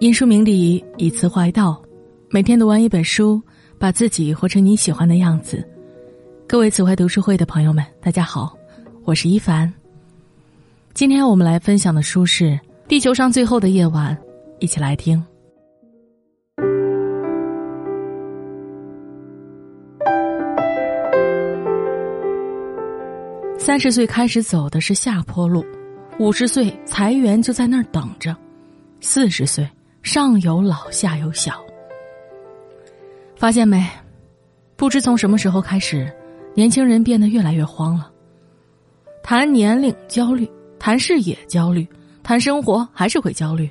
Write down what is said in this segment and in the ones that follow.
因书明理，以词怀道。每天读完一本书，把自己活成你喜欢的样子。各位词汇读书会的朋友们，大家好，我是一凡。今天我们来分享的书是《地球上最后的夜晚》，一起来听。三十岁开始走的是下坡路，五十岁裁员就在那儿等着，四十岁。上有老，下有小。发现没？不知从什么时候开始，年轻人变得越来越慌了。谈年龄焦虑，谈事业焦虑，谈生活还是会焦虑。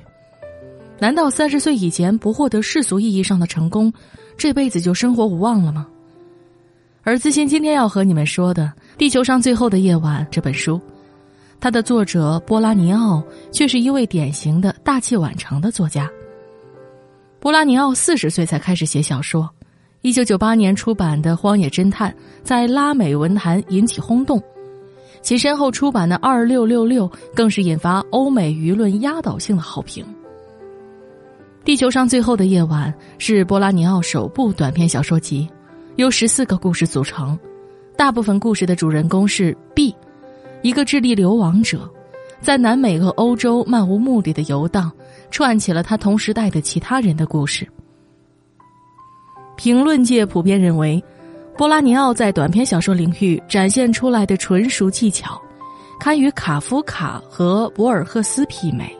难道三十岁以前不获得世俗意义上的成功，这辈子就生活无望了吗？而自信今天要和你们说的《地球上最后的夜晚》这本书。它的作者波拉尼奥却是一位典型的大器晚成的作家。波拉尼奥四十岁才开始写小说，一九九八年出版的《荒野侦探》在拉美文坛引起轰动，其身后出版的《二六六六》更是引发欧美舆论压倒性的好评。《地球上最后的夜晚》是波拉尼奥首部短篇小说集，由十四个故事组成，大部分故事的主人公是 B。一个智利流亡者，在南美和欧洲漫无目的的游荡，串起了他同时代的其他人的故事。评论界普遍认为，波拉尼奥在短篇小说领域展现出来的纯熟技巧，堪与卡夫卡和博尔赫斯媲美。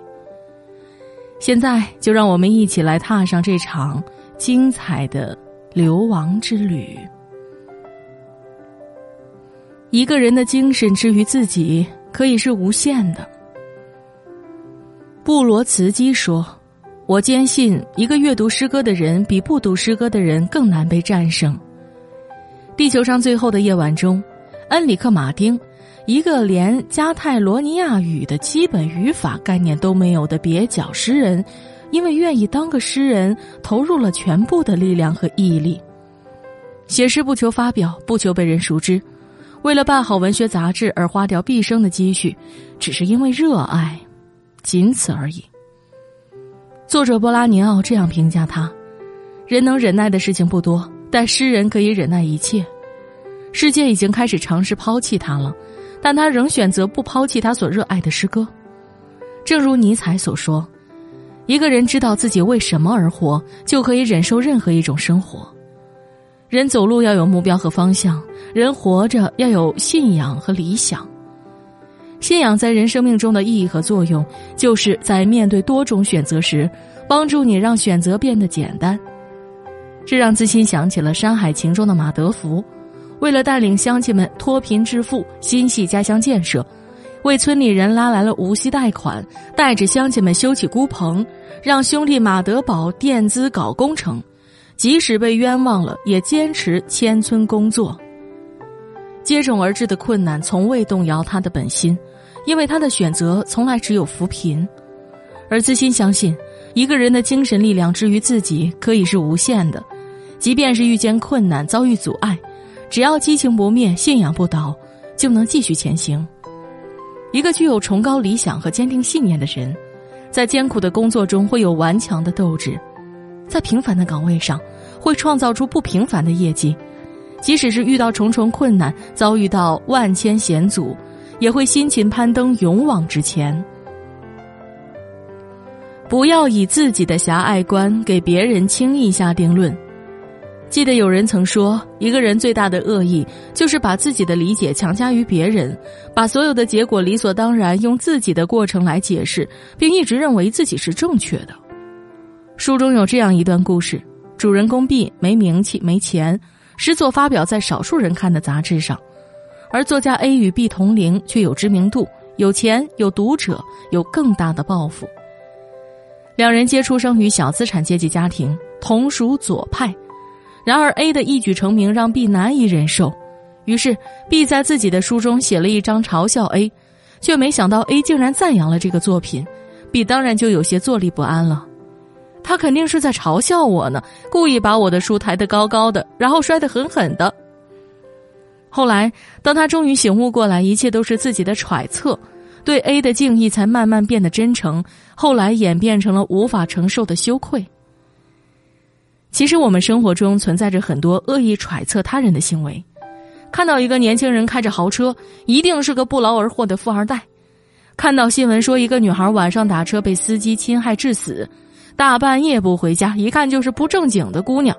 现在，就让我们一起来踏上这场精彩的流亡之旅。一个人的精神之于自己，可以是无限的。布罗茨基说：“我坚信，一个阅读诗歌的人比不读诗歌的人更难被战胜。”地球上最后的夜晚中，恩里克·马丁，一个连加泰罗尼亚语的基本语法概念都没有的蹩脚诗人，因为愿意当个诗人，投入了全部的力量和毅力。写诗不求发表，不求被人熟知。为了办好文学杂志而花掉毕生的积蓄，只是因为热爱，仅此而已。作者波拉尼奥这样评价他：人能忍耐的事情不多，但诗人可以忍耐一切。世界已经开始尝试抛弃他了，但他仍选择不抛弃他所热爱的诗歌。正如尼采所说：“一个人知道自己为什么而活，就可以忍受任何一种生活。”人走路要有目标和方向，人活着要有信仰和理想。信仰在人生命中的意义和作用，就是在面对多种选择时，帮助你让选择变得简单。这让自信想起了《山海情》中的马德福，为了带领乡亲们脱贫致富，心系家乡建设，为村里人拉来了无息贷款，带着乡亲们修起孤棚，让兄弟马德宝垫资搞工程。即使被冤枉了，也坚持迁村工作。接踵而至的困难从未动摇他的本心，因为他的选择从来只有扶贫。而自心相信，一个人的精神力量之于自己可以是无限的，即便是遇见困难、遭遇阻碍，只要激情不灭、信仰不倒，就能继续前行。一个具有崇高理想和坚定信念的人，在艰苦的工作中会有顽强的斗志。在平凡的岗位上，会创造出不平凡的业绩；即使是遇到重重困难，遭遇到万千险阻，也会辛勤攀登，勇往直前。不要以自己的狭隘观给别人轻易下定论。记得有人曾说，一个人最大的恶意，就是把自己的理解强加于别人，把所有的结果理所当然用自己的过程来解释，并一直认为自己是正确的。书中有这样一段故事：主人公 B 没名气、没钱，诗作发表在少数人看的杂志上；而作家 A 与 B 同龄，却有知名度、有钱、有读者、有更大的抱负。两人皆出生于小资产阶级家庭，同属左派。然而 A 的一举成名让 B 难以忍受，于是 B 在自己的书中写了一张嘲笑 A，却没想到 A 竟然赞扬了这个作品，B 当然就有些坐立不安了。他肯定是在嘲笑我呢，故意把我的书抬得高高的，然后摔得狠狠的。后来，当他终于醒悟过来，一切都是自己的揣测，对 A 的敬意才慢慢变得真诚，后来演变成了无法承受的羞愧。其实，我们生活中存在着很多恶意揣测他人的行为。看到一个年轻人开着豪车，一定是个不劳而获的富二代；看到新闻说一个女孩晚上打车被司机侵害致死，大半夜不回家，一看就是不正经的姑娘。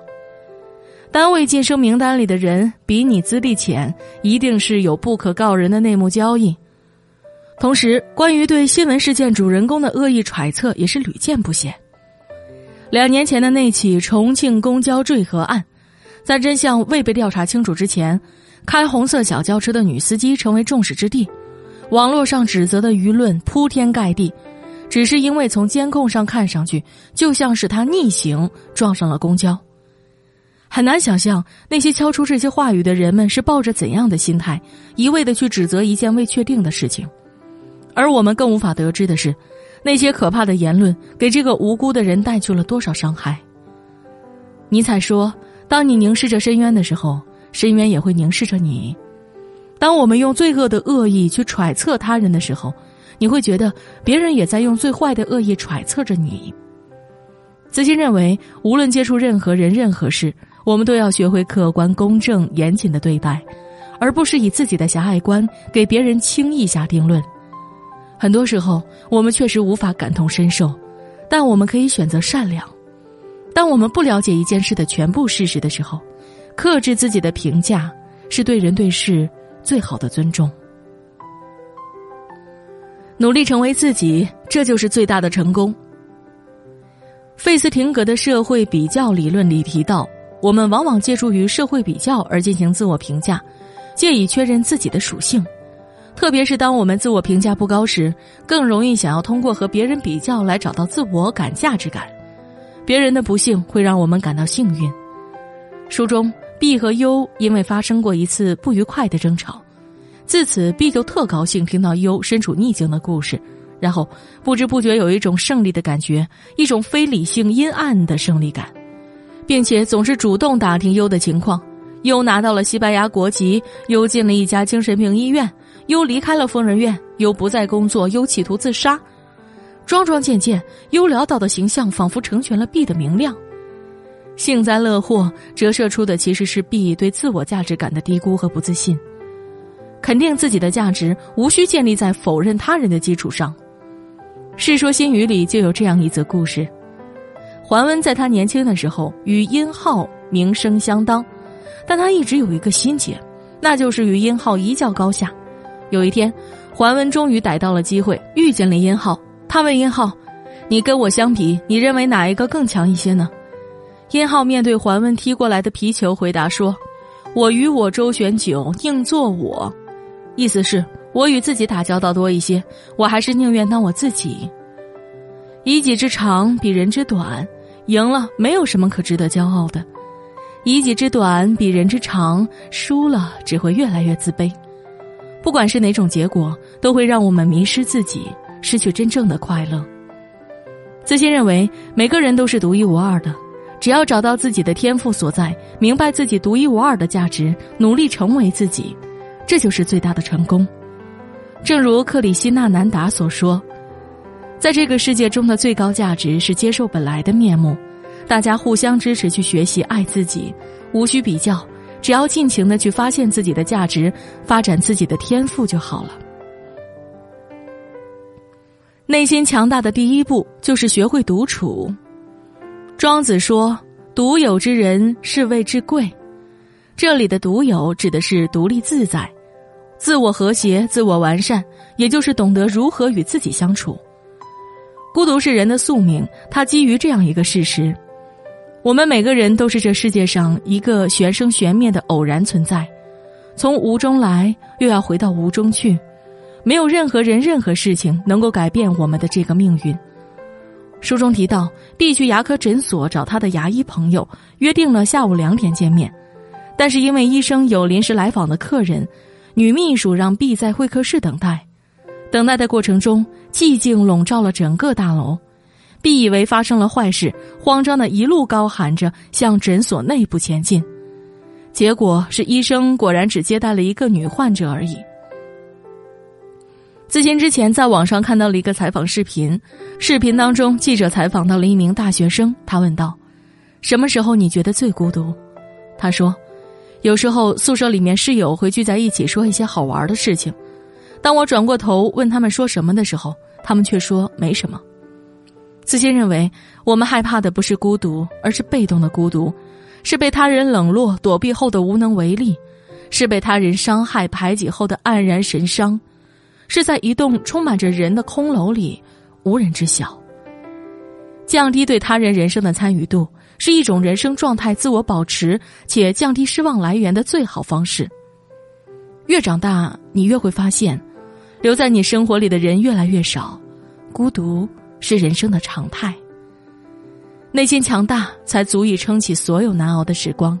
单位晋升名单里的人比你资历浅，一定是有不可告人的内幕交易。同时，关于对新闻事件主人公的恶意揣测也是屡见不鲜。两年前的那起重庆公交坠河案，在真相未被调查清楚之前，开红色小轿车的女司机成为众矢之的，网络上指责的舆论铺天盖地，只是因为从监控上看上去就像是他逆行撞上了公交。很难想象那些敲出这些话语的人们是抱着怎样的心态，一味的去指责一件未确定的事情。而我们更无法得知的是，那些可怕的言论给这个无辜的人带去了多少伤害。尼采说：“当你凝视着深渊的时候，深渊也会凝视着你。”当我们用罪恶的恶意去揣测他人的时候，你会觉得别人也在用最坏的恶意揣测着你。子欣认为，无论接触任何人、任何事，我们都要学会客观、公正、严谨的对待，而不是以自己的狭隘观给别人轻易下定论。很多时候，我们确实无法感同身受，但我们可以选择善良。当我们不了解一件事的全部事实的时候，克制自己的评价是对人对事最好的尊重。努力成为自己，这就是最大的成功。费斯廷格的社会比较理论里提到，我们往往借助于社会比较而进行自我评价，借以确认自己的属性。特别是当我们自我评价不高时，更容易想要通过和别人比较来找到自我感、价值感。别人的不幸会让我们感到幸运。书中，B 和 U 因为发生过一次不愉快的争吵，自此 B 就特高兴听到 U 身处逆境的故事，然后不知不觉有一种胜利的感觉，一种非理性、阴暗的胜利感，并且总是主动打听 U 的情况。U 拿到了西班牙国籍，，U 进了一家精神病医院。，U 离开了疯人院，，U 不再工作，，U 企图自杀，桩桩件件，优潦倒的形象仿佛成全了 B 的明亮。幸灾乐祸折射出的其实是 B 对自我价值感的低估和不自信。肯定自己的价值，无需建立在否认他人的基础上。《世说新语》里就有这样一则故事：桓温在他年轻的时候与殷浩名声相当，但他一直有一个心结，那就是与殷浩一较高下。有一天，桓温终于逮到了机会，遇见了殷浩。他问殷浩：“你跟我相比，你认为哪一个更强一些呢？”殷浩面对桓温踢过来的皮球，回答说：“我与我周旋久，宁做我。”意思是，我与自己打交道多一些，我还是宁愿当我自己。以己之长比人之短，赢了没有什么可值得骄傲的；以己之短比人之长，输了只会越来越自卑。不管是哪种结果，都会让我们迷失自己，失去真正的快乐。自信认为每个人都是独一无二的，只要找到自己的天赋所在，明白自己独一无二的价值，努力成为自己，这就是最大的成功。正如克里希那南达所说，在这个世界中的最高价值是接受本来的面目，大家互相支持去学习爱自己，无需比较。只要尽情的去发现自己的价值，发展自己的天赋就好了。内心强大的第一步就是学会独处。庄子说：“独有之人，是谓之贵。”这里的独有指的是独立自在、自我和谐、自我完善，也就是懂得如何与自己相处。孤独是人的宿命，它基于这样一个事实。我们每个人都是这世界上一个玄生玄灭的偶然存在，从无中来，又要回到无中去，没有任何人、任何事情能够改变我们的这个命运。书中提到，必去牙科诊所找他的牙医朋友，约定了下午两点见面，但是因为医生有临时来访的客人，女秘书让 B 在会客室等待。等待的过程中，寂静笼罩了整个大楼。B 以为发生了坏事，慌张的一路高喊着向诊所内部前进，结果是医生果然只接待了一个女患者而已。自新之前在网上看到了一个采访视频，视频当中记者采访到了一名大学生，他问道：“什么时候你觉得最孤独？”他说：“有时候宿舍里面室友会聚在一起说一些好玩的事情，当我转过头问他们说什么的时候，他们却说没什么。”自新认为，我们害怕的不是孤独，而是被动的孤独，是被他人冷落、躲避后的无能为力，是被他人伤害、排挤后的黯然神伤。是在一栋充满着人的空楼里，无人知晓。降低对他人人生的参与度，是一种人生状态自我保持且降低失望来源的最好方式。越长大，你越会发现，留在你生活里的人越来越少，孤独是人生的常态。内心强大，才足以撑起所有难熬的时光，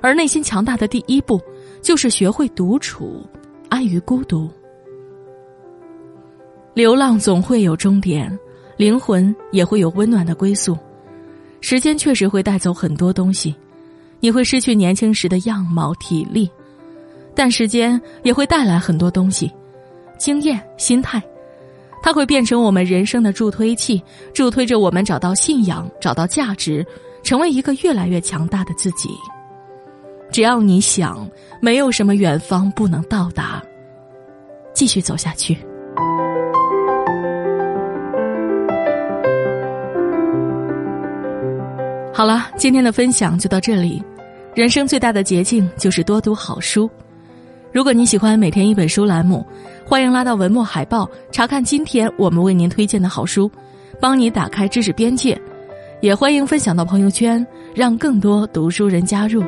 而内心强大的第一步，就是学会独处，安于孤独。流浪总会有终点，灵魂也会有温暖的归宿。时间确实会带走很多东西，你会失去年轻时的样貌、体力，但时间也会带来很多东西，经验、心态，它会变成我们人生的助推器，助推着我们找到信仰、找到价值，成为一个越来越强大的自己。只要你想，没有什么远方不能到达。继续走下去。好了，今天的分享就到这里。人生最大的捷径就是多读好书。如果你喜欢每天一本书栏目，欢迎拉到文末海报查看今天我们为您推荐的好书，帮你打开知识边界。也欢迎分享到朋友圈，让更多读书人加入。